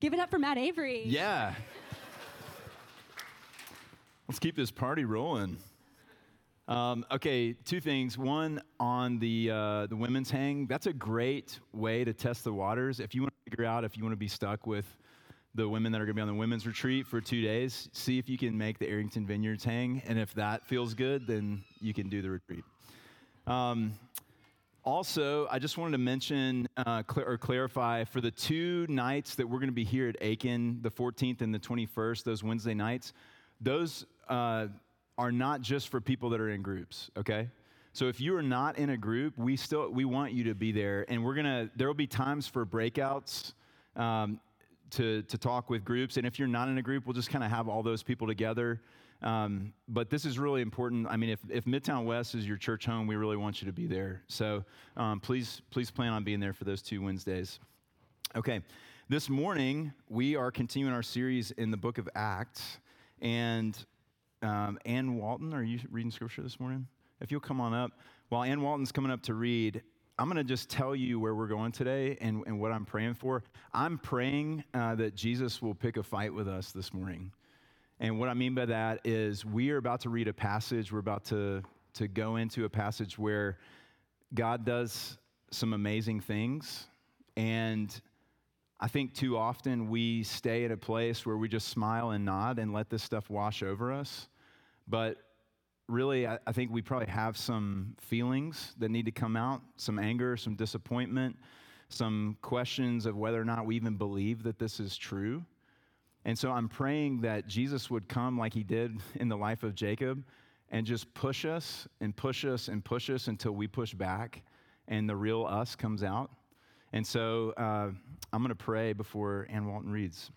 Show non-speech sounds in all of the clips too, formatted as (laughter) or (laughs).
Give it up for Matt Avery. Yeah. Let's keep this party rolling. Um, okay, two things. One on the uh, the women's hang. That's a great way to test the waters. If you want to figure out if you want to be stuck with the women that are going to be on the women's retreat for two days, see if you can make the Arrington Vineyards hang, and if that feels good, then you can do the retreat. Um, also, I just wanted to mention uh, cl- or clarify for the two nights that we're going to be here at Aiken, the 14th and the 21st, those Wednesday nights, those uh, are not just for people that are in groups, okay? So if you are not in a group, we still we want you to be there, and we're gonna. There will be times for breakouts um, to to talk with groups, and if you're not in a group, we'll just kind of have all those people together. Um, but this is really important. I mean, if, if Midtown West is your church home, we really want you to be there. So um, please please plan on being there for those two Wednesdays. Okay, this morning we are continuing our series in the book of Acts, and um, Ann Walton, are you reading scripture this morning? If you'll come on up. While Ann Walton's coming up to read, I'm going to just tell you where we're going today and, and what I'm praying for. I'm praying uh, that Jesus will pick a fight with us this morning. And what I mean by that is we are about to read a passage, we're about to, to go into a passage where God does some amazing things. And I think too often we stay at a place where we just smile and nod and let this stuff wash over us. But really, I, I, think we probably have some feelings that need to come out some anger, some disappointment, some questions of whether or not we even believe that this is true. And so I'm praying that Jesus would come like he did in the life of Jacob and just push us and push us and push us until we push back and the real us comes out. And so uh, I'm going to pray before Ann Walton reads.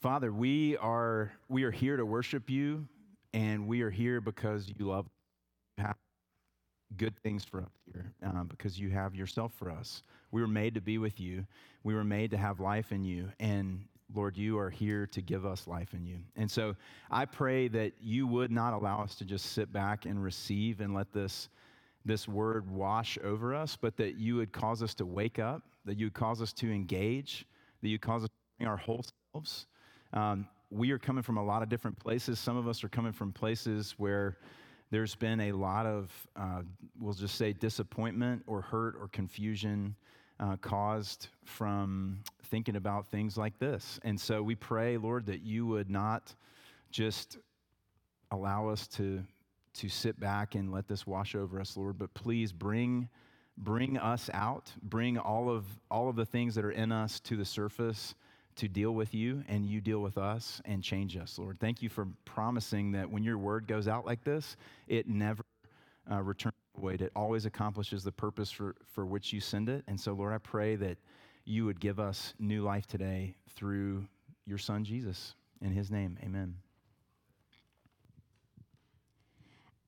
Father, we are, we are here to worship you, and we are here because you love have good things for us here, uh, because you have yourself for us. We were made to be with you. We were made to have life in you, and Lord, you are here to give us life in you. And so I pray that you would not allow us to just sit back and receive and let this, this word wash over us, but that you would cause us to wake up, that you would cause us to engage, that you cause us to bring our whole selves um, we are coming from a lot of different places. Some of us are coming from places where there's been a lot of, uh, we'll just say, disappointment or hurt or confusion uh, caused from thinking about things like this. And so we pray, Lord, that you would not just allow us to, to sit back and let this wash over us, Lord, but please bring bring us out bring all of all of the things that are in us to the surface to deal with you and you deal with us and change us, Lord. Thank you for promising that when your word goes out like this, it never uh, returns void. It always accomplishes the purpose for, for which you send it. And so, Lord, I pray that you would give us new life today through your son, Jesus. In his name, amen.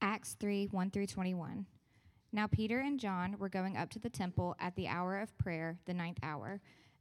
Acts 3 1 through 21. Now, Peter and John were going up to the temple at the hour of prayer, the ninth hour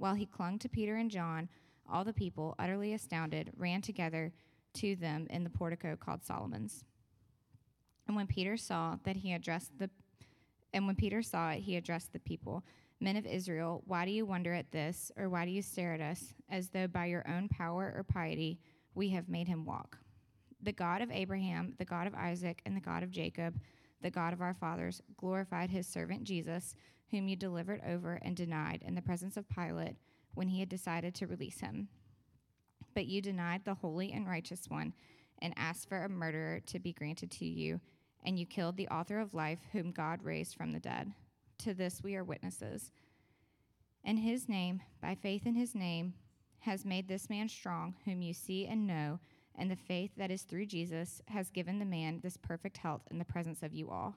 While he clung to Peter and John, all the people, utterly astounded, ran together to them in the portico called Solomon's. And when Peter saw that he addressed the and when Peter saw it, he addressed the people, Men of Israel, why do you wonder at this, or why do you stare at us, as though by your own power or piety we have made him walk? The God of Abraham, the God of Isaac, and the God of Jacob, the God of our fathers, glorified his servant Jesus whom you delivered over and denied in the presence of Pilate when he had decided to release him. But you denied the holy and righteous one and asked for a murderer to be granted to you, and you killed the author of life, whom God raised from the dead. To this we are witnesses. And his name, by faith in his name, has made this man strong, whom you see and know, and the faith that is through Jesus has given the man this perfect health in the presence of you all.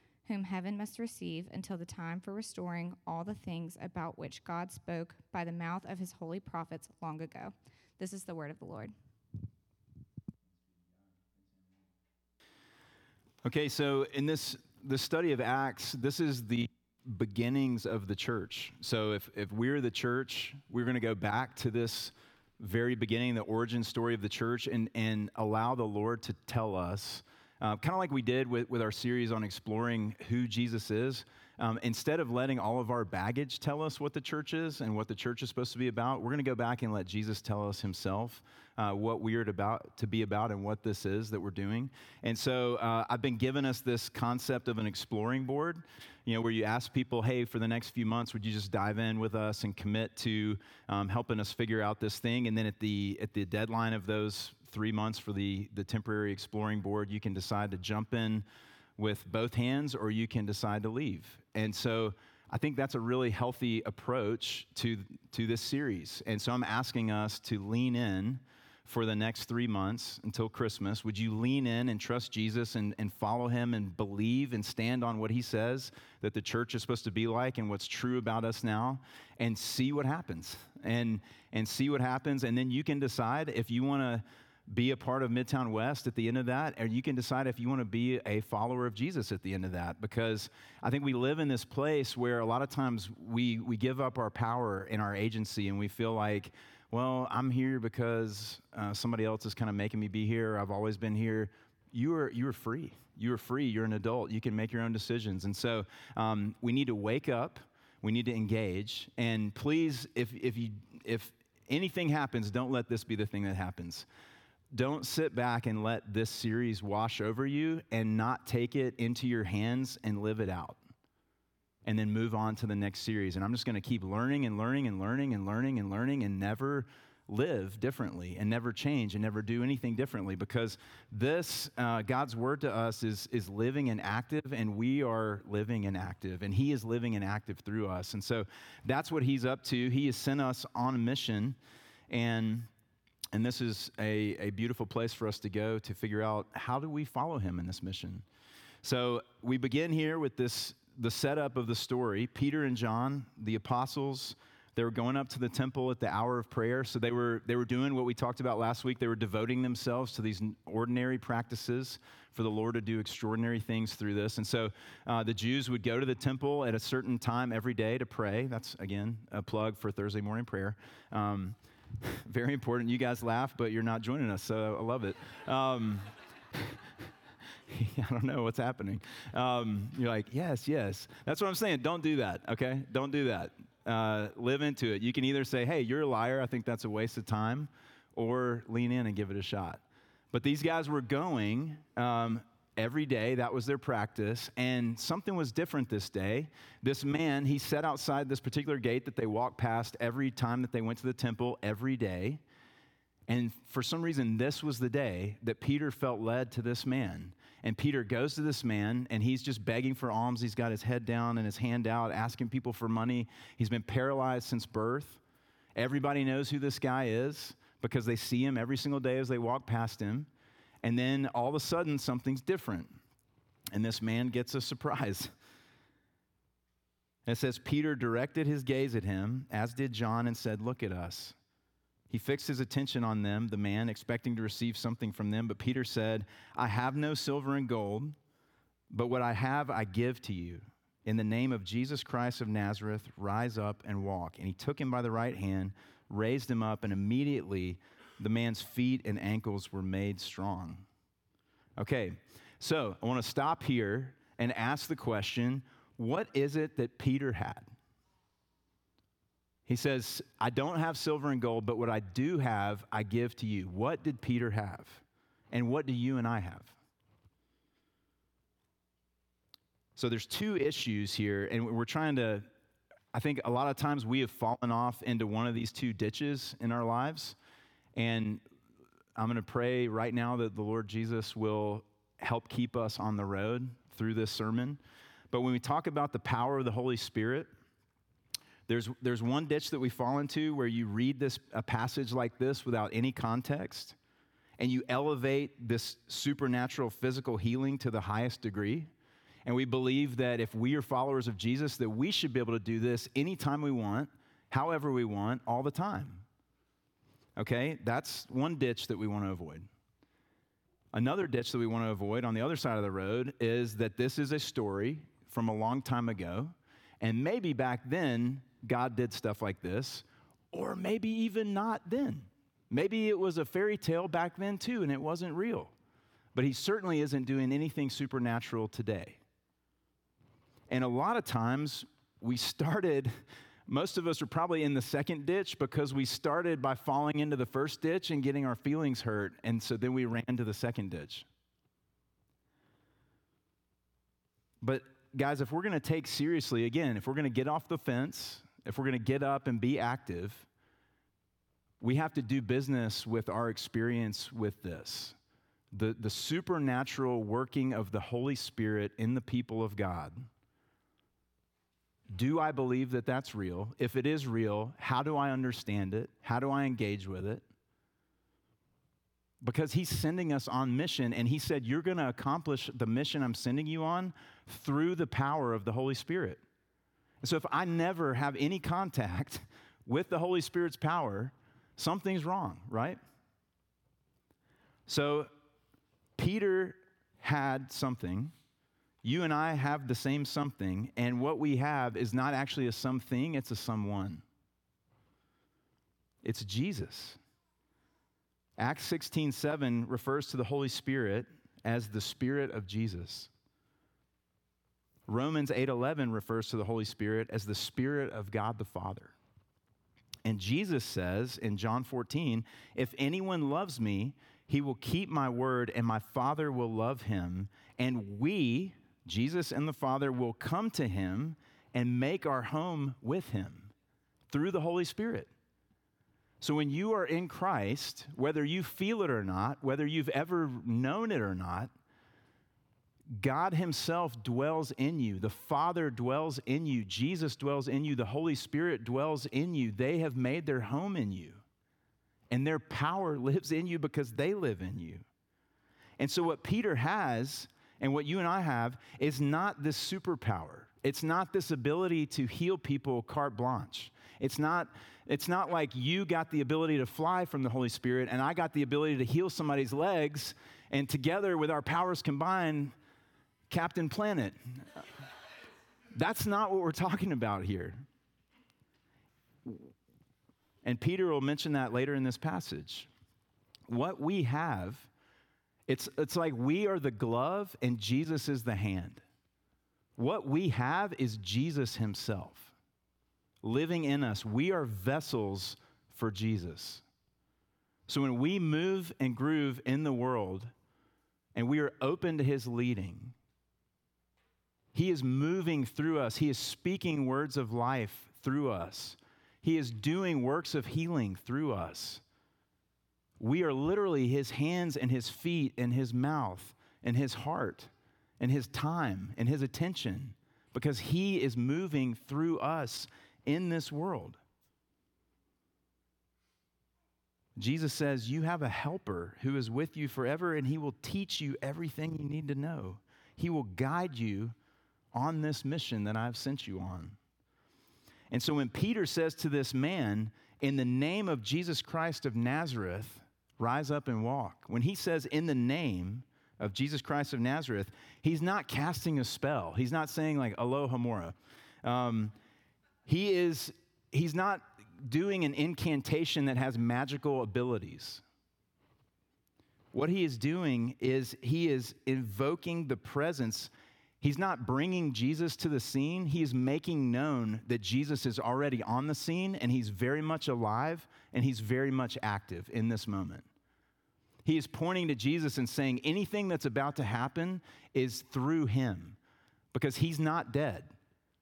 whom heaven must receive until the time for restoring all the things about which God spoke by the mouth of his holy prophets long ago. This is the word of the Lord. Okay, so in this the study of Acts, this is the beginnings of the church. So if, if we're the church, we're going to go back to this very beginning, the origin story of the church, and, and allow the Lord to tell us, uh, kind of like we did with, with our series on exploring who Jesus is. Um, instead of letting all of our baggage tell us what the church is and what the church is supposed to be about, we're going to go back and let Jesus tell us himself uh, what we are about to be about and what this is that we're doing. And so uh, I've been given us this concept of an exploring board, you know, where you ask people, hey, for the next few months, would you just dive in with us and commit to um, helping us figure out this thing? And then at the at the deadline of those three months for the the temporary exploring board, you can decide to jump in with both hands or you can decide to leave. And so I think that's a really healthy approach to, to this series. And so I'm asking us to lean in for the next three months until Christmas. Would you lean in and trust Jesus and, and follow him and believe and stand on what he says that the church is supposed to be like and what's true about us now and see what happens? And, and see what happens. And then you can decide if you want to be a part of Midtown West at the end of that, or you can decide if you want to be a follower of Jesus at the end of that. Because I think we live in this place where a lot of times we, we give up our power and our agency and we feel like, well, I'm here because uh, somebody else is kind of making me be here. I've always been here. You are, you are free. You are free. You're an adult. You can make your own decisions. And so um, we need to wake up. We need to engage. And please, if, if, you, if anything happens, don't let this be the thing that happens don't sit back and let this series wash over you and not take it into your hands and live it out. And then move on to the next series. And I'm just going to keep learning and learning and learning and learning and learning and never live differently and never change and never do anything differently because this, uh, God's word to us, is, is living and active, and we are living and active, and He is living and active through us. And so that's what He's up to. He has sent us on a mission. And and this is a, a beautiful place for us to go to figure out how do we follow him in this mission. So we begin here with this the setup of the story. Peter and John, the apostles, they were going up to the temple at the hour of prayer. So they were they were doing what we talked about last week. They were devoting themselves to these ordinary practices for the Lord to do extraordinary things through this. And so uh, the Jews would go to the temple at a certain time every day to pray. That's again a plug for Thursday morning prayer. Um, (laughs) Very important. You guys laugh, but you're not joining us, so I love it. Um, (laughs) I don't know what's happening. Um, you're like, yes, yes. That's what I'm saying. Don't do that, okay? Don't do that. Uh, live into it. You can either say, hey, you're a liar. I think that's a waste of time, or lean in and give it a shot. But these guys were going um, every day. That was their practice. And something was different this day. This man, he sat outside this particular gate that they walked past every time that they went to the temple every day. And for some reason, this was the day that Peter felt led to this man. And Peter goes to this man, and he's just begging for alms. He's got his head down and his hand out, asking people for money. He's been paralyzed since birth. Everybody knows who this guy is because they see him every single day as they walk past him. And then all of a sudden, something's different. And this man gets a surprise. It says, Peter directed his gaze at him, as did John, and said, Look at us. He fixed his attention on them, the man, expecting to receive something from them. But Peter said, I have no silver and gold, but what I have I give to you. In the name of Jesus Christ of Nazareth, rise up and walk. And he took him by the right hand, raised him up, and immediately the man's feet and ankles were made strong. Okay, So I want to stop here and ask the question what is it that Peter had? He says, I don't have silver and gold, but what I do have, I give to you. What did Peter have? And what do you and I have? So there's two issues here, and we're trying to. I think a lot of times we have fallen off into one of these two ditches in our lives. And I'm going to pray right now that the Lord Jesus will help keep us on the road through this sermon. But when we talk about the power of the Holy Spirit, there's, there's one ditch that we fall into where you read this a passage like this without any context, and you elevate this supernatural physical healing to the highest degree. And we believe that if we are followers of Jesus, that we should be able to do this anytime we want, however we want, all the time. Okay? That's one ditch that we want to avoid. Another ditch that we want to avoid on the other side of the road is that this is a story from a long time ago. And maybe back then, God did stuff like this, or maybe even not then. Maybe it was a fairy tale back then too, and it wasn't real. But He certainly isn't doing anything supernatural today. And a lot of times we started, (laughs) most of us are probably in the second ditch because we started by falling into the first ditch and getting our feelings hurt. And so then we ran to the second ditch. But guys, if we're going to take seriously, again, if we're going to get off the fence, if we're going to get up and be active, we have to do business with our experience with this. The, the supernatural working of the Holy Spirit in the people of God do I believe that that's real? If it is real, how do I understand it? How do I engage with it? Because he's sending us on mission, and he said, You're going to accomplish the mission I'm sending you on through the power of the Holy Spirit. And so, if I never have any contact (laughs) with the Holy Spirit's power, something's wrong, right? So, Peter had something you and I have the same something, and what we have is not actually a something, it's a someone. It's Jesus. Acts 16 7 refers to the Holy Spirit as the Spirit of Jesus. Romans 8:11 refers to the Holy Spirit as the Spirit of God the Father. And Jesus says in John 14, if anyone loves me, he will keep my word and my Father will love him, and we Jesus and the Father will come to him and make our home with him through the Holy Spirit. So when you are in Christ, whether you feel it or not, whether you've ever known it or not, God Himself dwells in you. The Father dwells in you. Jesus dwells in you. The Holy Spirit dwells in you. They have made their home in you. And their power (laughs) lives in you because they live in you. And so, what Peter has and what you and I have is not this superpower. It's not this ability to heal people carte blanche. It's not, it's not like you got the ability to fly from the Holy Spirit and I got the ability to heal somebody's legs, and together with our powers combined, Captain Planet. That's not what we're talking about here. And Peter will mention that later in this passage. What we have it's, it's like we are the glove and Jesus is the hand. What we have is Jesus himself living in us. We are vessels for Jesus. So when we move and groove in the world and we are open to his leading, he is moving through us. He is speaking words of life through us. He is doing works of healing through us. We are literally his hands and his feet and his mouth and his heart and his time and his attention because he is moving through us in this world. Jesus says, You have a helper who is with you forever, and he will teach you everything you need to know. He will guide you on this mission that I've sent you on. And so when Peter says to this man, In the name of Jesus Christ of Nazareth, rise up and walk. When he says, in the name of Jesus Christ of Nazareth, he's not casting a spell. He's not saying, like, Alohomora. Um, he is, he's not doing an incantation that has magical abilities. what he is doing is he is invoking the presence. He's not bringing Jesus to the scene. He is making known that Jesus is already on the scene and he's very much alive and he's very much active in this moment. He is pointing to Jesus and saying anything that's about to happen is through him because he's not dead.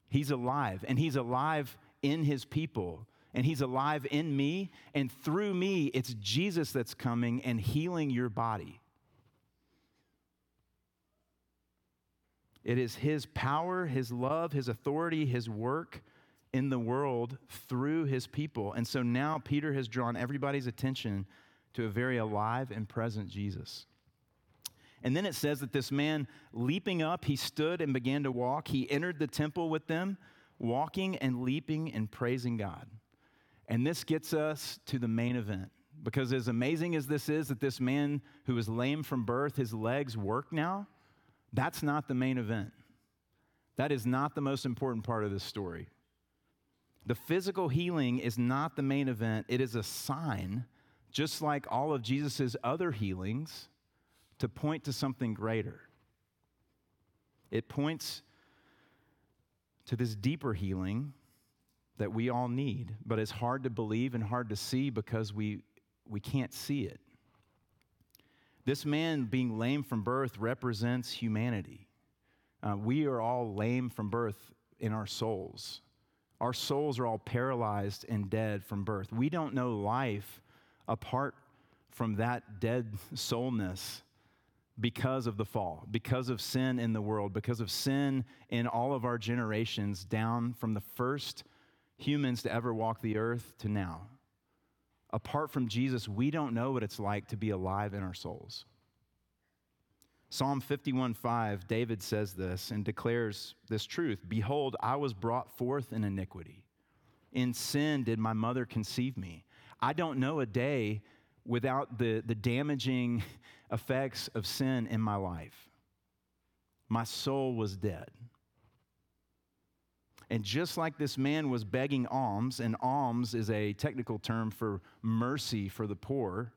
He's alive and he's alive in his people and he's alive in me. And through me, it's Jesus that's coming and healing your body. It is his power, his love, his authority, his work in the world through his people. And so now Peter has drawn everybody's attention to a very alive and present Jesus. And then it says that this man, leaping up, he stood and began to walk. He entered the temple with them, walking and leaping and praising God. And this gets us to the main event. Because as amazing as this is, that this man who was lame from birth, his legs work now, that's not the main event. That is not the most important part of this story. The physical healing is not the main event, it is a sign, just like all of Jesus' other healings, to point to something greater. It points to this deeper healing that we all need, but it's hard to believe and hard to see because we, we can't see it. This man being lame from birth represents humanity. Uh, we are all lame from birth in our souls. Our souls are all paralyzed and dead from birth. We don't know life apart from that dead soulness because of the fall, because of sin in the world, because of sin in all of our generations, down from the first humans to ever walk the earth to now. Apart from Jesus, we don't know what it's like to be alive in our souls. Psalm 51:5, David says this and declares this truth Behold, I was brought forth in iniquity. In sin did my mother conceive me. I don't know a day without the, the damaging (laughs) effects of sin in my life. My soul was dead. And just like this man was begging alms, and alms is a technical term for mercy for the poor,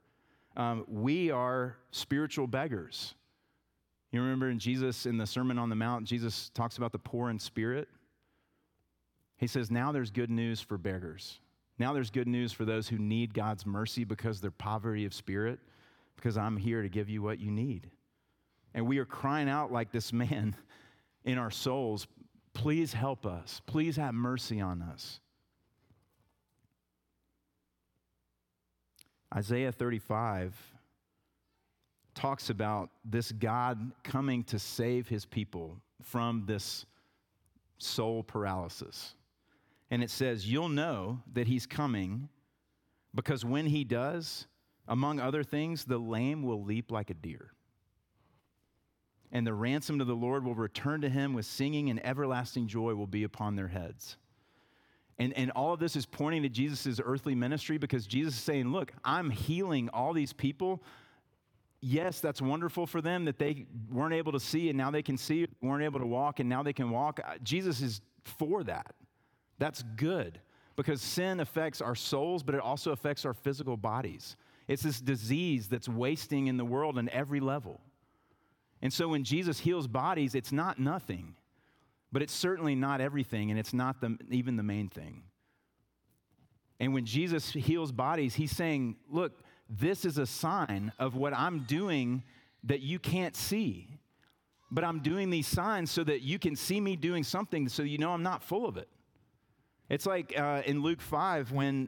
um, we are spiritual beggars. You remember in Jesus, in the Sermon on the Mount, Jesus talks about the poor in spirit. He says, Now there's good news for beggars. Now there's good news for those who need God's mercy because they're poverty of spirit, because I'm here to give you what you need. And we are crying out like this man (laughs) in our souls, Please help us. Please have mercy on us. Isaiah 35 talks about this God coming to save his people from this soul paralysis. And it says, You'll know that he's coming because when he does, among other things, the lame will leap like a deer and the ransom of the Lord will return to him with singing, and everlasting joy will be upon their heads. And, and all of this is pointing to Jesus' earthly ministry because Jesus is saying, Look, I'm healing all these people. Yes, that's wonderful for them that they weren't able to see and now they can see, weren't able to walk and now they can walk. Uh, Jesus is for that. That's good because sin affects our souls, but it also affects our physical bodies. It's this disease that's wasting in the world on every level. And so when Jesus heals bodies, it's not nothing, but it's certainly not everything, and it's not the, even the main thing. And when Jesus heals bodies, he's saying, Look, this is a sign of what I'm doing that you can't see. But I'm doing these signs so that you can see me doing something so you know I'm not full of it. It's like uh, in Luke 5 when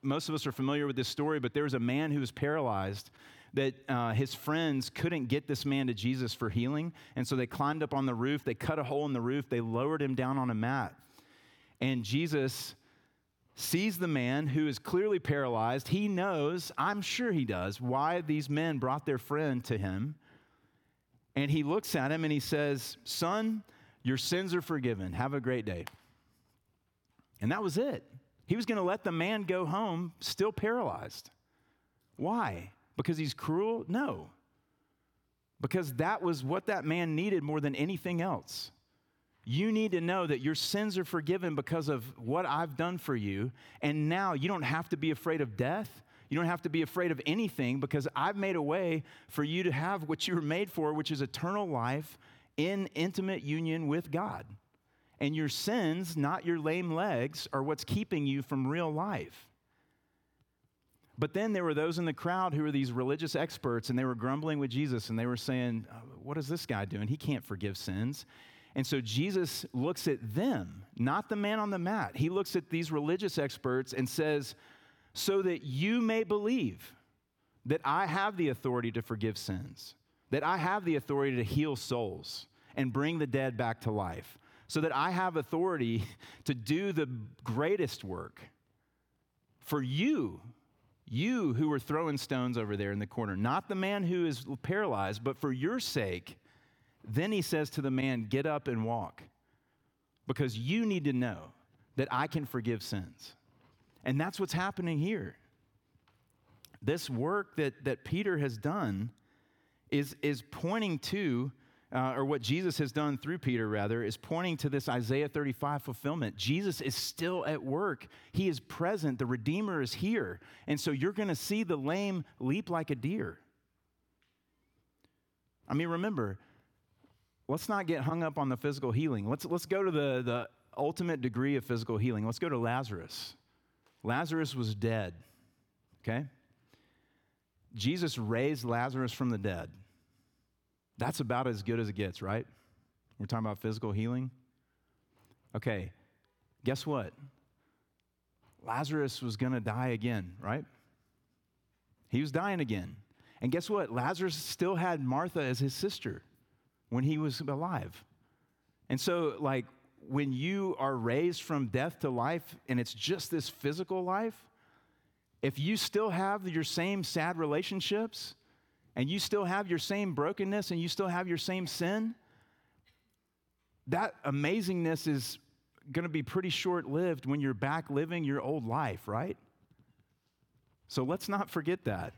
most of us are familiar with this story, but there was a man who was paralyzed that uh, his friends couldn't get this man to Jesus for healing. And so they climbed up on the roof, they cut a hole in the roof, they lowered him down on a mat. And Jesus sees the man who is clearly paralyzed. He knows, I'm sure he does, why these men brought their friend to him. And he looks at him and he says, Son, your sins are forgiven. Have a great day. And that was it. He was going to let the man go home still paralyzed. Why? Because he's cruel? No. Because that was what that man needed more than anything else. You need to know that your sins are forgiven because of what I've done for you. And now you don't have to be afraid of death. You don't have to be afraid of anything because I've made a way for you to have what you were made for, which is eternal life in intimate union with God. And your sins, not your lame legs, are what's keeping you from real life. But then there were those in the crowd who were these religious experts, and they were grumbling with Jesus, and they were saying, uh, What is this guy doing? He can't forgive sins. And so Jesus looks at them, not the man on the mat. He looks at these religious experts and says, So that you may believe that I have the authority to forgive sins, that I have the authority to heal souls and bring the dead back to life, so that I have authority (laughs) to do the greatest work for you you who were throwing stones over there in the corner, not the man who is paralyzed, but for your sake, then he says to the man, Get up and walk, because you need to know that I can forgive sins. And that's what's happening here. This work that, that Peter has done is, is pointing to uh, or what Jesus has done through Peter, rather, is pointing to this Isaiah 35 fulfillment. Jesus is still at work. He is present. The Redeemer is here. And so you're going to see the lame leap like a deer. I mean, remember, let's not get hung up on the physical healing. Let's, let's go to the, the ultimate degree of physical healing. Let's go to Lazarus. Lazarus was dead, okay? Jesus raised Lazarus from the dead. That's about as good as it gets, right? We're talking about physical healing. Okay, guess what? Lazarus was going to die again, right? He was dying again. And guess what? Lazarus still had Martha as his sister when he was alive. And so, like, when you are raised from death to life and it's just this physical life, if you still have your same sad relationships, and you still have your same brokenness and you still have your same sin, that amazingness is going to be pretty short lived when you're back living your old life, right? So let's not forget that.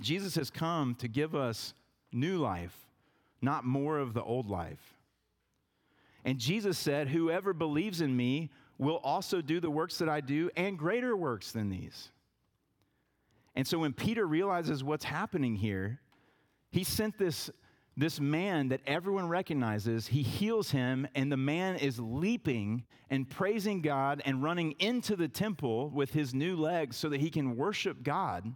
Jesus has come to give us new life, not more of the old life. And Jesus said, Whoever believes in me will also do the works that I do and greater works than these. And so when Peter realizes what's happening here, he sent this, this man that everyone recognizes, he heals him, and the man is leaping and praising God and running into the temple with his new legs so that he can worship God.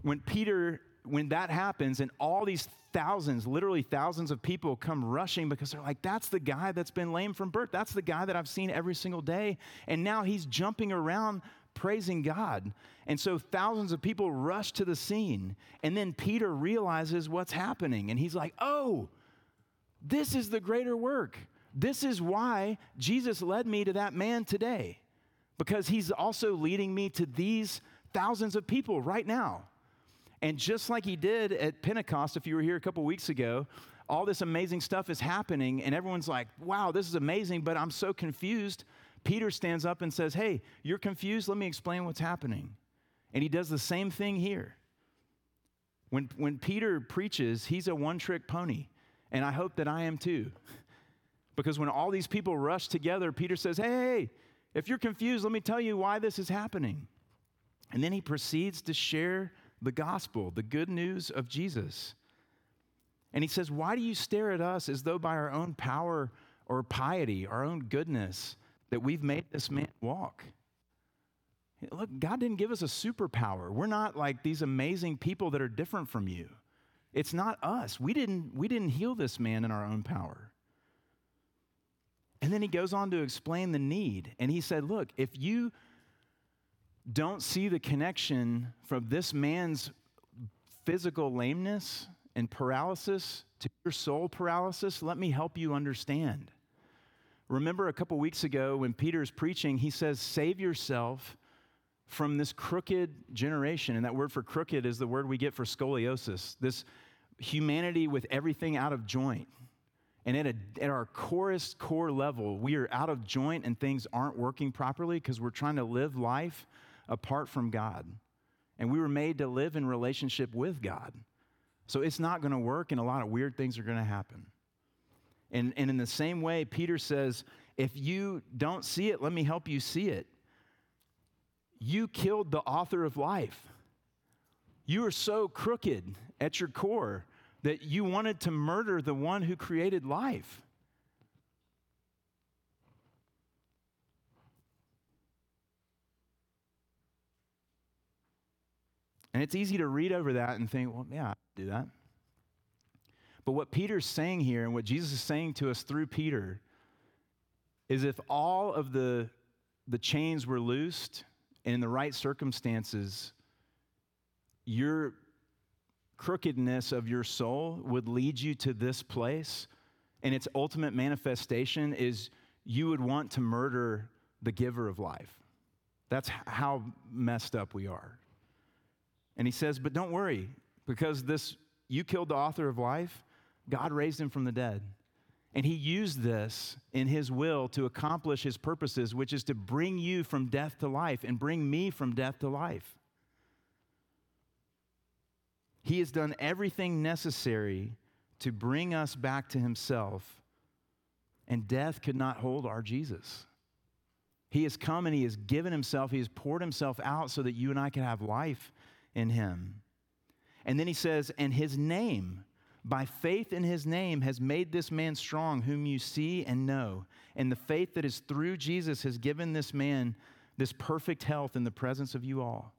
When Peter, when that happens, and all these thousands, literally thousands of people come rushing because they're like, that's the guy that's been lame from birth. That's the guy that I've seen every single day. And now he's jumping around praising God. And so thousands of people rush to the scene. And then Peter realizes what's happening. And he's like, oh, this is the greater work. This is why Jesus led me to that man today, because he's also leading me to these thousands of people right now. And just like he did at Pentecost, if you were here a couple weeks ago, all this amazing stuff is happening, and everyone's like, wow, this is amazing, but I'm so confused Peter stands up and says, Hey, you're confused? Let me explain what's happening. And he does the same thing here. When, when Peter preaches, he's a one trick pony. And I hope that I am too. (laughs) Because when all these people rush together, Peter says, hey, hey, if you're confused, let me tell you why this is happening. And then he proceeds to share the gospel, the good news of Jesus. And he says, Why do you stare at us as though by our own power or piety, our own goodness, that we've made this man walk. Look, God didn't give us a superpower. We're not like these amazing people that are different from you. It's not us. We didn't, we didn't heal this man in our own power. And then he goes on to explain the need. And he said, Look, if you don't see the connection from this man's physical lameness and paralysis to your soul paralysis, let me help you understand. Remember a couple weeks ago when Peter's preaching, he says, Save yourself from this crooked generation. And that word for crooked is the word we get for scoliosis, this humanity with everything out of joint. And at, a, at our corest core level, we are out of joint and things aren't working properly because we're trying to live life apart from God. And we were made to live in relationship with God. So it's not going to work, and a lot of weird things are going to happen. And, and in the same way, Peter says, if you don't see it, let me help you see it. You killed the author of life. You are so crooked at your core that you wanted to murder the one who created life. And it's easy to read over that and think, well, yeah, I do that. But what Peter's saying here and what Jesus is saying to us through Peter is if all of the, the chains were loosed and in the right circumstances, your crookedness of your soul would lead you to this place. And its ultimate manifestation is you would want to murder the giver of life. That's how messed up we are. And he says, But don't worry, because this you killed the author of life, God raised him from the dead. And he used this in his will to accomplish his purposes, which is to bring you from death to life and bring me from death to life. He has done everything necessary to bring us back to himself, and death could not hold our Jesus. He has come and he has given himself, he has poured himself out so that you and I can have life in him. And then he says, and his name, by faith in his name, has made this man strong, whom you see and know. And the faith that is through Jesus has given this man this perfect health in the presence of you all.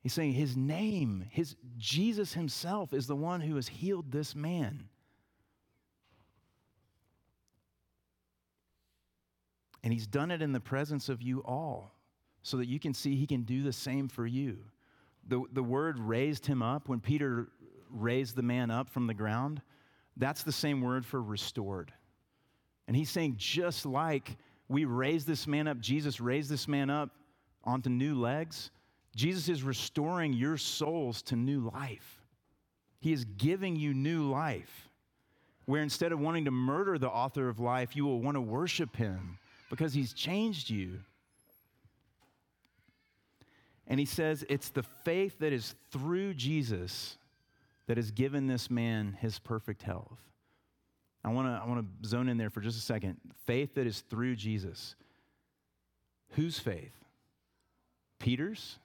He's saying his name, his Jesus himself is the one who has healed this man. And he's done it in the presence of you all so that you can see he can do the same for you. The, the word raised him up, when Peter raised the man up from the ground, that's the same word for restored. And he's saying, just like we raised this man up, Jesus raised this man up onto new legs, Jesus is restoring your souls to new life. He is giving you new life, where instead of wanting to murder the author of life, you will want to worship him because he's changed you. And he says it's the faith that is through Jesus that has given this man his perfect health. I want to I want to zone in there for just a second. Faith that is through Jesus. Whose faith? Peter's?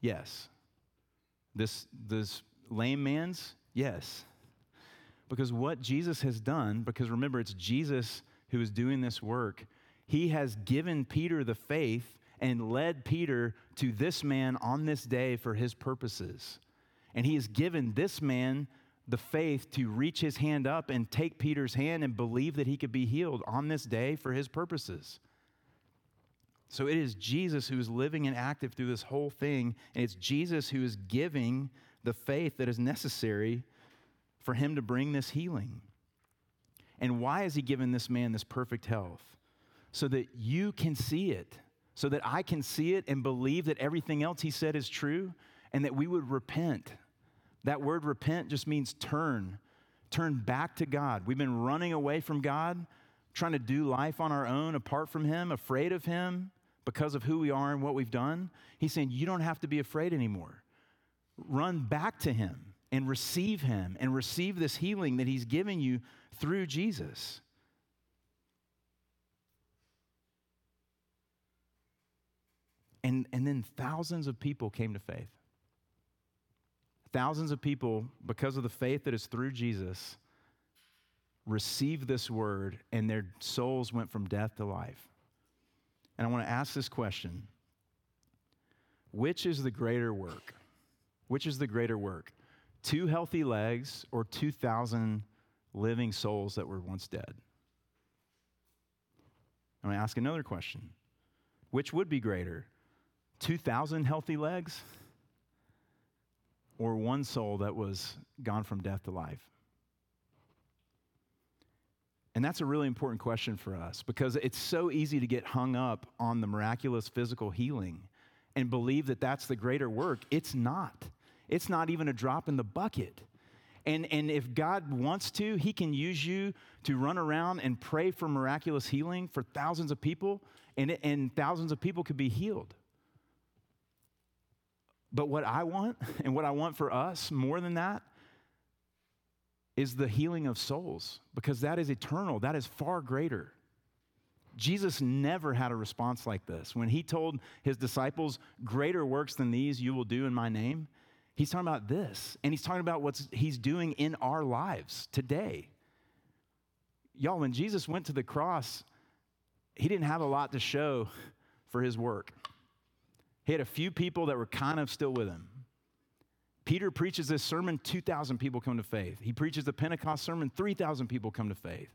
Yes. This this lame man's? Yes. Because what Jesus has done, because remember it's Jesus who is doing this work, he has given Peter the faith and led Peter to this man on this day for his purposes. And he has given this man the faith to reach his hand up and take Peter's hand and believe that he could be healed on this day for his purposes. So it is Jesus who is living and active through this whole thing, and it's Jesus who is giving the faith that is necessary for him to bring this healing. And why has he given this man this perfect health? So that you can see it so that I can see it and believe that everything else he said is true and that we would repent. That word repent just means turn, turn back to God. We've been running away from God, trying to do life on our own apart from Him, afraid of Him because of who we are and what we've done. He's saying, You don't have to be afraid anymore. Run back to Him and receive Him and receive this healing that He's given you through Jesus. And, and then thousands of people came to faith. Thousands of people, because of the faith that is through Jesus, received this word and their souls went from death to life. And I want to ask this question Which is the greater work? Which is the greater work? Two healthy legs or 2,000 living souls that were once dead? I'm going to ask another question Which would be greater? 2,000 healthy legs or one soul that was gone from death to life? And that's a really important question for us because it's so easy to get hung up on the miraculous physical healing and believe that that's the greater work. It's not. It's not even a drop in the bucket. And, and if God wants to, He can use you to run around and pray for miraculous healing for thousands of people, and, and thousands of people could be healed. But what I want, (laughs) and what I want for us more than that, is the healing of souls, because that is eternal, that is far greater. Jesus never had a response like this. When he told his disciples, Greater works than these you will do in my name, he's talking about this. And he's talking about what he's doing in our lives today. Y'all, when Jesus went to the cross, he didn't have a lot to show (laughs) for his work. He had a few people that were kind of still with him. Peter preaches this sermon, 2,000 people come to faith. He preaches the Pentecost sermon, 3,000 people come to faith.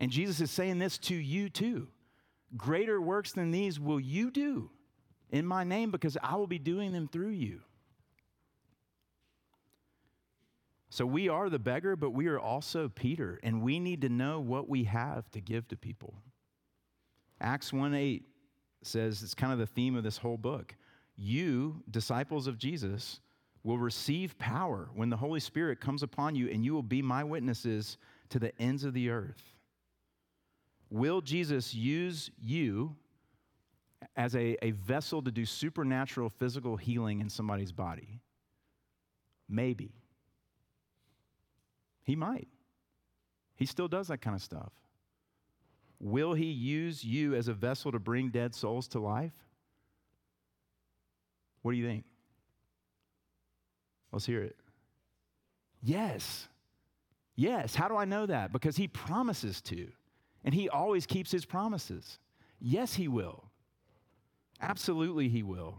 And Jesus is saying this to you too. Greater works than these will you do in my name because I will be doing them through you. So we are the beggar, but we are also Peter, and we need to know what we have to give to people. Acts 1 8 says it's kind of the theme of this whole book. You, disciples of Jesus, will receive power when the Holy Spirit comes upon you, and you will be my witnesses to the ends of the earth. Will Jesus use you as a, a vessel to do supernatural physical healing in somebody's body? Maybe. He might. He still does that kind of stuff. Will he use you as a vessel to bring dead souls to life? What do you think? Let's hear it. Yes. Yes. How do I know that? Because he promises to, and he always keeps his promises. Yes, he will. Absolutely, he will.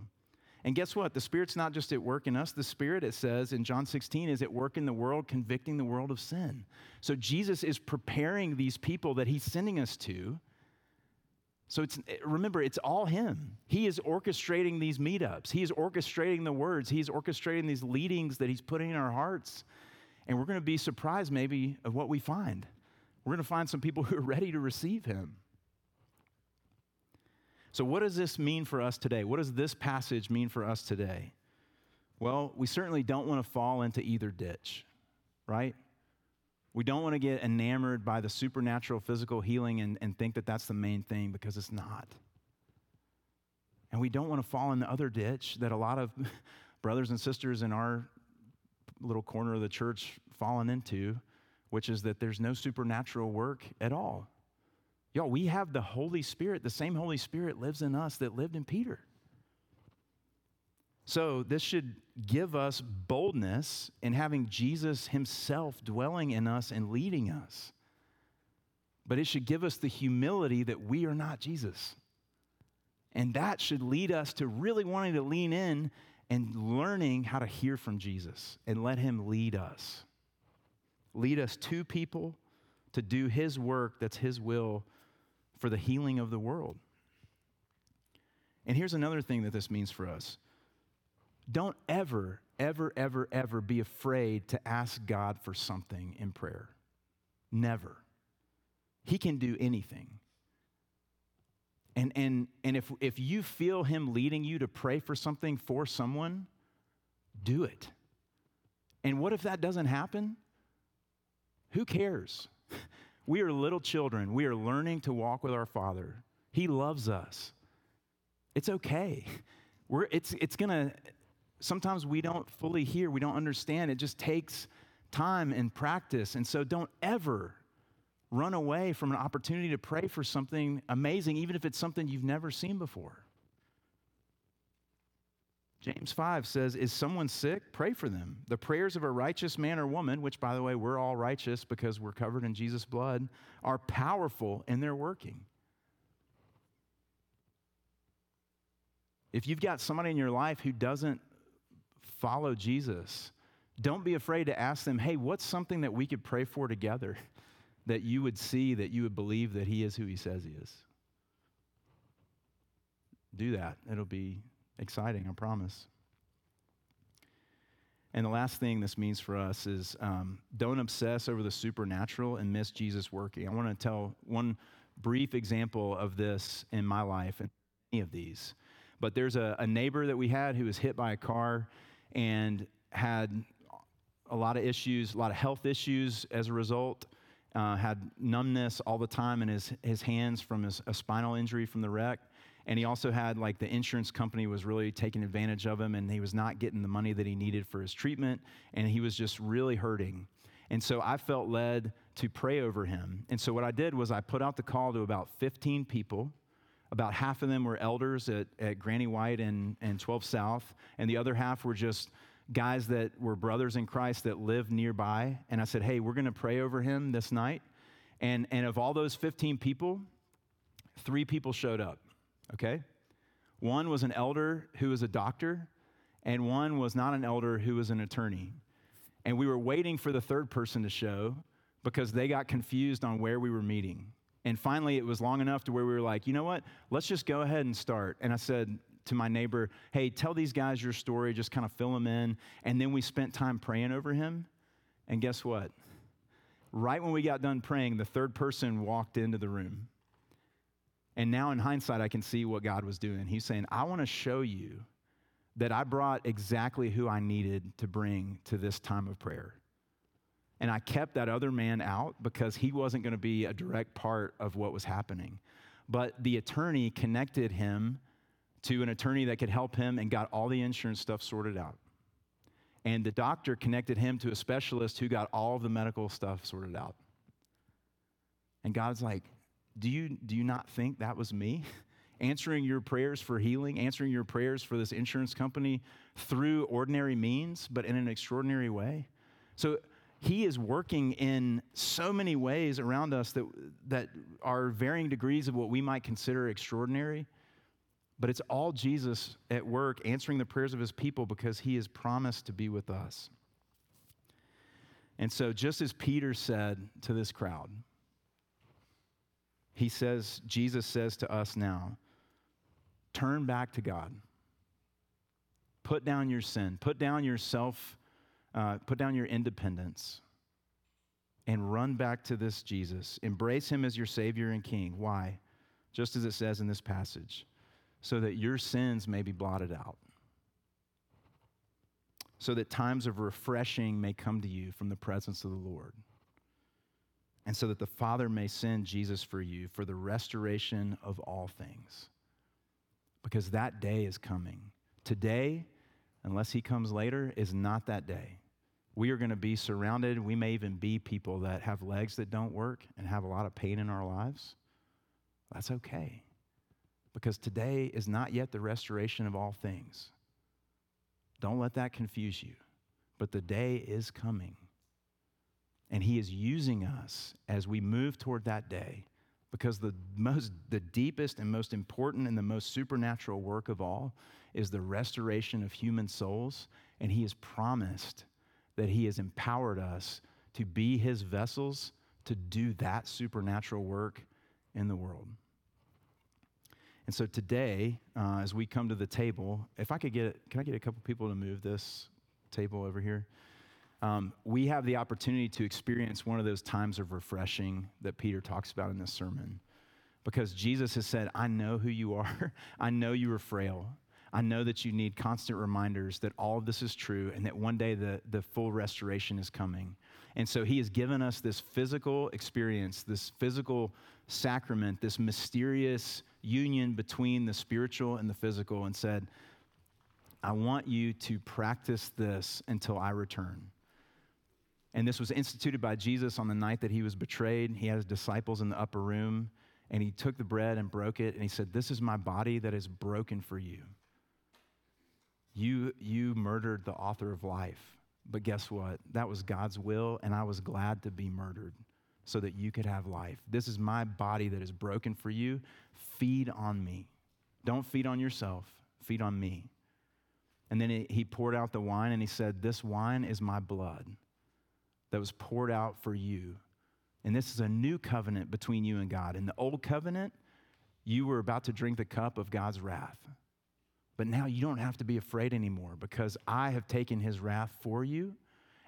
And guess what? The Spirit's not just at work in us. The Spirit, it says in John 16, is at work in the world, convicting the world of sin. So Jesus is preparing these people that he's sending us to. So it's remember, it's all him. He is orchestrating these meetups. He is orchestrating the words. He's orchestrating these leadings that he's putting in our hearts. And we're going to be surprised maybe of what we find. We're going to find some people (laughs) who are ready to receive him. So, what does this mean for us today? What does this passage mean for us today? Well, we certainly don't want to fall into either ditch, right? We don't want to get enamored by the supernatural physical healing and, and think that that's the main thing because it's not. And we don't want to fall in the other ditch that a lot of (laughs) brothers and sisters in our little corner of the church fallen into, which is that there's no supernatural work at all. Y'all, we have the Holy Spirit. The same Holy Spirit lives in us that lived in Peter. So, this should give us boldness in having Jesus himself dwelling in us and leading us. But it should give us the humility that we are not Jesus. And that should lead us to really wanting to lean in and learning how to hear from Jesus and let him lead us. Lead us to people to do his work that's his will for the healing of the world. And here's another thing that this means for us don't ever, ever, ever, ever be afraid to ask God for something in prayer. Never. He can do anything. And, and, and if, if you feel Him leading you to pray for something for someone, do it. And what if that doesn't happen? Who cares? (laughs) We are little children. We are learning to walk with our Father. He loves us. It's okay. (laughs) We're, it's it's going to, sometimes we don't fully hear, we don't understand. It just takes time and practice. And so don't ever run away from an opportunity to pray for something amazing, even if it's something you've never seen before. James 5 says, Is someone sick? Pray for them. The prayers of a righteous man or woman, which, by the way, we're all righteous because we're covered in Jesus' blood, are powerful in their working. If you've got somebody in your life who doesn't follow Jesus, don't be afraid to ask them, hey, what's something that we could pray for together (laughs) that you would see, that you would believe that he is who he says he is? Do that. It'll be exciting, I promise. And the last thing this means for us is um, don't obsess over the supernatural and miss Jesus working. I want to tell one brief example of this in my life and any of these. But there's a, a neighbor that we had who was hit by a car and had a lot of issues, a lot of health issues as a result. Uh, had numbness all the time in his, his hands from his, a spinal injury from the wreck. And he also had like the insurance company was really taking advantage of him and he was not getting the money that he needed for his treatment and he was just really hurting. And so I felt led to pray over him. And so what I did was I put out the call to about 15 people. About half of them were elders at, at Granny White and, and 12 South, and the other half were just guys that were brothers in Christ that lived nearby. And I said, Hey, we're going to pray over him this night. And, and of all those 15 people, three people showed up, okay? One was an elder who was a doctor, and one was not an elder who was an attorney. And we were waiting for the third person to show because they got confused on where we were meeting. And finally, it was long enough to where we were like, you know what? Let's just go ahead and start. And I said to my neighbor, hey, tell these guys your story, just kind of fill them in. And then we spent time praying over him. And guess what? Right when we got done praying, the third person walked into the room. And now, in hindsight, I can see what God was doing. He's saying, I want to show you that I brought exactly who I needed to bring to this time of prayer. And I kept that other man out because he wasn't going to be a direct part of what was happening. But the attorney connected him to an attorney that could help him and got all the insurance stuff sorted out. And the doctor connected him to a specialist who got all of the medical stuff sorted out. And God's like, Do you, do you not think that was me? (laughs) answering your prayers for healing, answering your prayers for this insurance company through ordinary means, but in an extraordinary way. So he is working in so many ways around us that, that are varying degrees of what we might consider extraordinary. But it's all Jesus at work answering the prayers of his people because he has promised to be with us. And so, just as Peter said to this crowd, he says, Jesus says to us now, turn back to God. Put down your sin, put down yourself, uh, put down your independence, and run back to this Jesus. Embrace him as your Savior and King. Why? Just as it says in this passage, so that your sins may be blotted out, so that times of refreshing may come to you from the presence of the Lord and so that the Father may send Jesus for you for the restoration of all things because that day is coming. Today, unless he comes later, is not that day. We are going to be surrounded. We may even be people that have legs that don't work and have a lot of pain in our lives. That's okay because today is not yet the restoration of all things. Don't let that confuse you. But the day is coming. And he is using us as we move toward that day because the most the deepest and most important and the most supernatural work of all is the restoration of human souls. And he has promised that he has empowered us to be his vessels to do that supernatural work in the world. And so today uh, as we come to the table if i could get can i get a couple people to move this table over here um, we have the opportunity to experience one of those times of refreshing that Peter talks about in this sermon. Because Jesus has said, I know who you are. (laughs) I know you are frail. I know that you need constant reminders that all of this is true and that one day the, the full restoration is coming. And so he has given us this physical experience, this physical sacrament, this mysterious union between the spiritual and the physical, and said, I want you to practice this until I return. And this was instituted by Jesus on the night that he was betrayed. He had his disciples in the upper room, and he took the bread and broke it, and he said, This is my body that is broken for you. You, you murdered the author of life. But guess what? That was God's will, and I was glad to be murdered so that you could have life. This is my body that is broken for you. Feed on me. Don't feed on yourself, feed on me. And then he poured out the wine and he said, This wine is my blood that was poured out for you. And this is a new covenant between you and God. In the old covenant, you were about to drink the cup of God's wrath. But now you don't have to be afraid anymore because I have taken his wrath for you.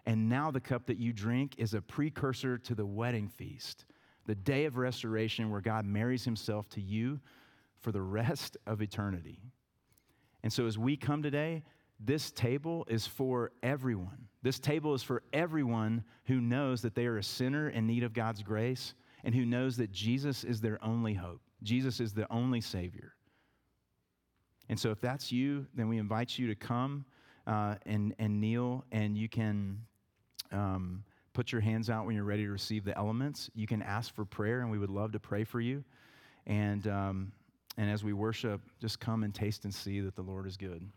And now the cup that you drink is a precursor to the wedding feast, the day of restoration where God marries himself to you for the rest of eternity. And so as we come today, this table is for everyone. This table is for everyone who knows that they are a sinner in need of God's grace and who knows that Jesus is their only hope. Jesus is the only Savior. And so, if that's you, then we invite you to come uh, and, and kneel, and you can um, put your hands out when you're ready to receive the elements. You can ask for prayer, and we would love to pray for you. And, um, and as we worship, just come and taste and see that the Lord is good.